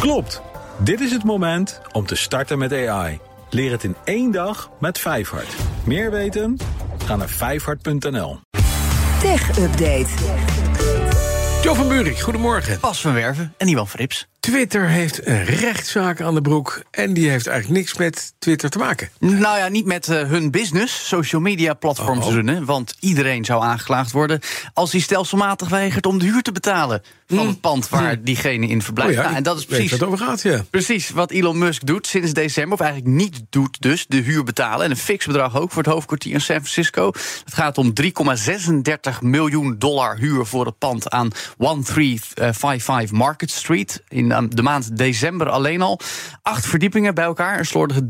Klopt. Dit is het moment om te starten met AI. Leer het in één dag met Vijfhart. Meer weten? Ga naar vijfhart.nl. Tech Update. Jo van Buurik, goedemorgen. Bas van Werven en Iwan Frips. Twitter heeft een rechtszaak aan de broek en die heeft eigenlijk niks met Twitter te maken. Nou ja, niet met uh, hun business, social media platforms Oh. runnen. Want iedereen zou aangeklaagd worden als hij stelselmatig weigert om de huur te betalen van het pand waar diegene in verblijft. Oh ja, Nou, en dat is precies, het over gaat, ja. precies wat Elon Musk doet sinds december. Of eigenlijk niet doet dus, de huur betalen. En een fix bedrag ook voor het hoofdkwartier in San Francisco. Het gaat om 3,36 miljoen dollar huur voor het pand aan 1355 Market Street. In de maand december alleen al. Acht verdiepingen bij elkaar. Een slordige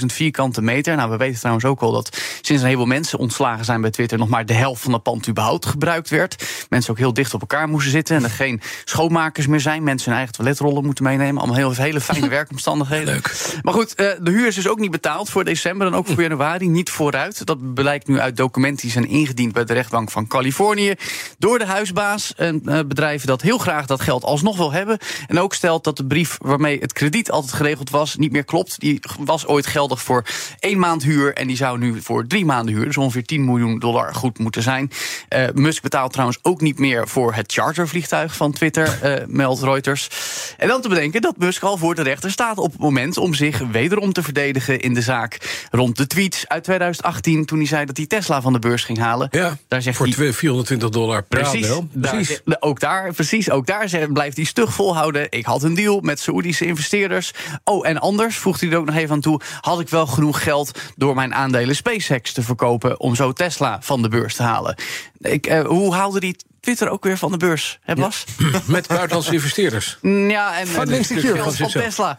43.000 vierkante meter. Nou, we weten trouwens ook al dat sinds een heleboel mensen ontslagen zijn bij Twitter... nog maar de helft van het pand überhaupt gebruikt werd. Mensen ook heel dicht op elkaar moesten zitten. En er geen schoonmakers meer zijn. Mensen hun eigen toiletrollen moeten meenemen. Allemaal heel, hele fijne werkomstandigheden. Leuk. Maar goed, eh, de huur is dus ook niet betaald voor december en ook voor januari. Niet vooruit. Dat blijkt nu uit documenten die zijn ingediend bij de rechtbank van Californië. Door de huisbaas. Een eh, bedrijf dat heel graag dat geld alsnog wil hebben. En ook stelt dat de brief waarmee het krediet altijd geregeld was, niet meer klopt. Die was ooit geldig voor één maand huur. En die zou nu voor drie maanden huur, dus ongeveer 10 miljoen dollar, goed moeten zijn. Eh, Musk betaalt trouwens ook niet meer voor het chartervliegtuig van Twitter, eh, meldt Reuters. En dan te bedenken dat Musk al voor de rechter staat op het moment om zich wederom te verdedigen in de zaak rond de tweets uit 2018. Toen hij zei dat hij Tesla van de beurs ging halen. Ja, daar zegt voor hij. twee- 420 dollar per Precies, aandeel. ook daar, precies, ook daar blijft hij stug volhouden. Ik had een deal met Saoedische investeerders. Oh, en anders, voegt hij er ook nog even aan toe... had ik wel genoeg geld door mijn aandelen SpaceX te verkopen... om zo Tesla van de beurs te halen. Ik, eh, hoe haalde die Twitter ook weer van de beurs, hè Bas? Met buitenlandse investeerders. Ja, en Van links geld van Tesla.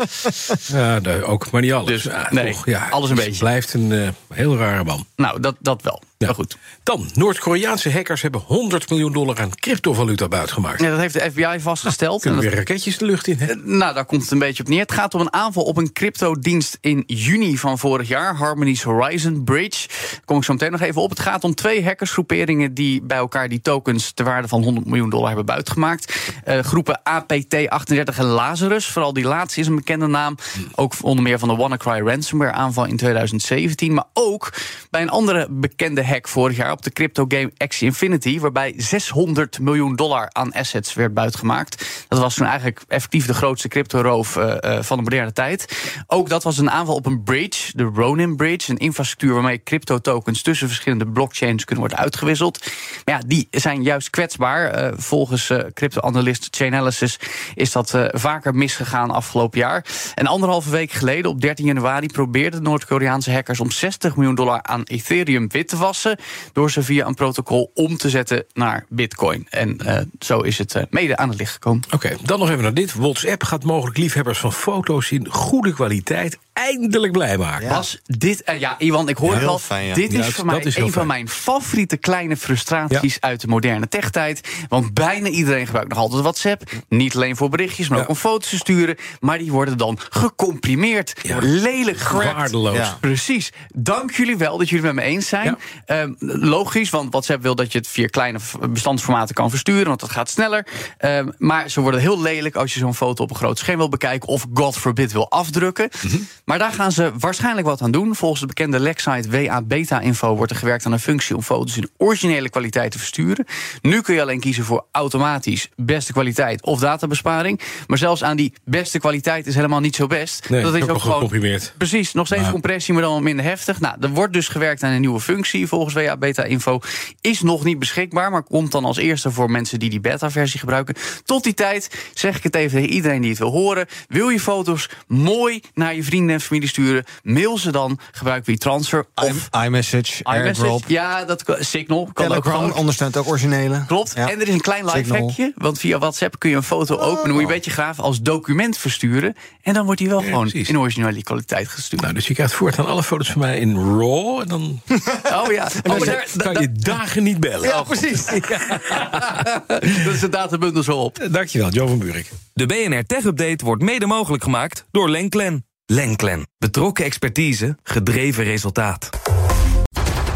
Ja, nee, ook, maar niet alles. Dus, Ja, nee, ja, alles een het beetje. blijft een eh, heel rare man. Nou, dat, dat wel. Ja. Maar goed. Dan, Noord-Koreaanse hackers hebben 100 miljoen dollar aan cryptovaluta buitgemaakt. Ja, dat heeft de FBI vastgesteld. Kunnen weer raketjes de lucht in, hè? Nou, daar komt het een beetje op neer. Het gaat om een aanval op een cryptodienst in juni van vorig jaar. Harmony's Horizon Bridge. Kom ik zo meteen nog even op. Het gaat om twee hackersgroeperingen die bij elkaar die tokens ter waarde van 100 miljoen dollar hebben buitgemaakt. Eh, groepen APT38 en Lazarus. Vooral die laatste is een bekende naam. Ook onder meer van de WannaCry ransomware aanval in 2017. Maar ook bij een andere bekende hack vorig jaar op de crypto game Axie Infinity. Waarbij 600 miljoen dollar aan assets werd buitgemaakt. Dat was toen eigenlijk effectief de grootste crypto-roof eh, eh, van de moderne tijd. Ook dat was een aanval op een bridge, de Ronin Bridge. Een infrastructuur waarmee crypto-tokens tussen verschillende blockchains kunnen worden uitgewisseld. Maar ja, die zijn juist kwetsbaar. Eh, volgens eh, crypto-analyst Chainalysis is dat eh, vaker misgegaan afgelopen jaar. En anderhalve week geleden, op 13 januari, probeerden de Noord-Koreaanse hackers om 60 miljoen dollar aan Ethereum wit te wassen. Door ze via een protocol om te zetten naar Bitcoin. En zo is het mede aan het licht gekomen. Oké, dan nog even naar dit. WhatsApp gaat mogelijk liefhebbers van foto's in goede kwaliteit eindelijk blij maken. Was dit, eh, ja, Iwan, ik hoor Ja, het al. fijn, ja. Dit Ja, is voor mij is een van mijn favoriete kleine frustraties uit de moderne techtijd. Want bijna iedereen gebruikt nog altijd WhatsApp. Niet alleen voor berichtjes, maar Ja. ook om foto's te sturen. Maar die worden dan gecomprimeerd. Ja. Lelijk. Waardeloos. Ja. Precies. Dank jullie wel dat jullie het met me eens zijn. Ehm, logisch, want WhatsApp wil dat je het via kleine bestandsformaten kan versturen, want dat gaat sneller. Ehm, maar ze worden heel lelijk als je zo'n foto op een groot scherm wil bekijken of God forbid wil afdrukken. Mhm. Maar daar gaan ze waarschijnlijk wat aan doen. Volgens de bekende leksite WA Beta Info wordt er gewerkt aan een functie om foto's in originele kwaliteit te versturen. Nu kun je alleen kiezen voor automatisch beste kwaliteit of databesparing. Maar zelfs aan die beste kwaliteit is helemaal niet zo best. Nee, dat is ook gewoon gecomprimeerd. Precies, nog steeds compressie, maar dan wat minder heftig. Nou, er wordt dus gewerkt aan een nieuwe functie volgens WA Beta Info. Is nog niet beschikbaar, maar komt dan als eerste voor mensen die die beta-versie gebruiken. Tot die tijd zeg ik het even tegen iedereen die het wil horen. Wil je foto's mooi naar je vrienden en familie sturen? Mail ze dan, gebruik WeTransfer of iMessage, iMessage. AirDrop, Ja, dat kan- Signal kan ook Telegram gewoon. ondersteunt ook originele. Klopt. Ja. En er is een klein lifehackje. Want via WhatsApp kun je een foto openen. Dan moet je een beetje graven als document versturen. En dan wordt die wel gewoon precies. in originele kwaliteit gestuurd. Nou, dus je krijgt voortaan alle foto's van mij in RAW. En dan Oh ja. Oh, maar daar- kan je dagen niet bellen. Ja, precies. Dat is de databundel zo op. Dankjewel, Jo van Buurik. De BNR Tech Update wordt mede mogelijk gemaakt door Lenklen. Lenklen. Betrokken expertise, gedreven resultaat.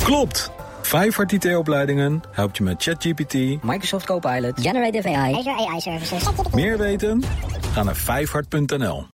Klopt. Vijfhart IT-opleidingen helpt je met ChatGPT. Microsoft Copilot. Generative AI. Azure AI Services. Meer weten? Ga naar vijfhart.nl.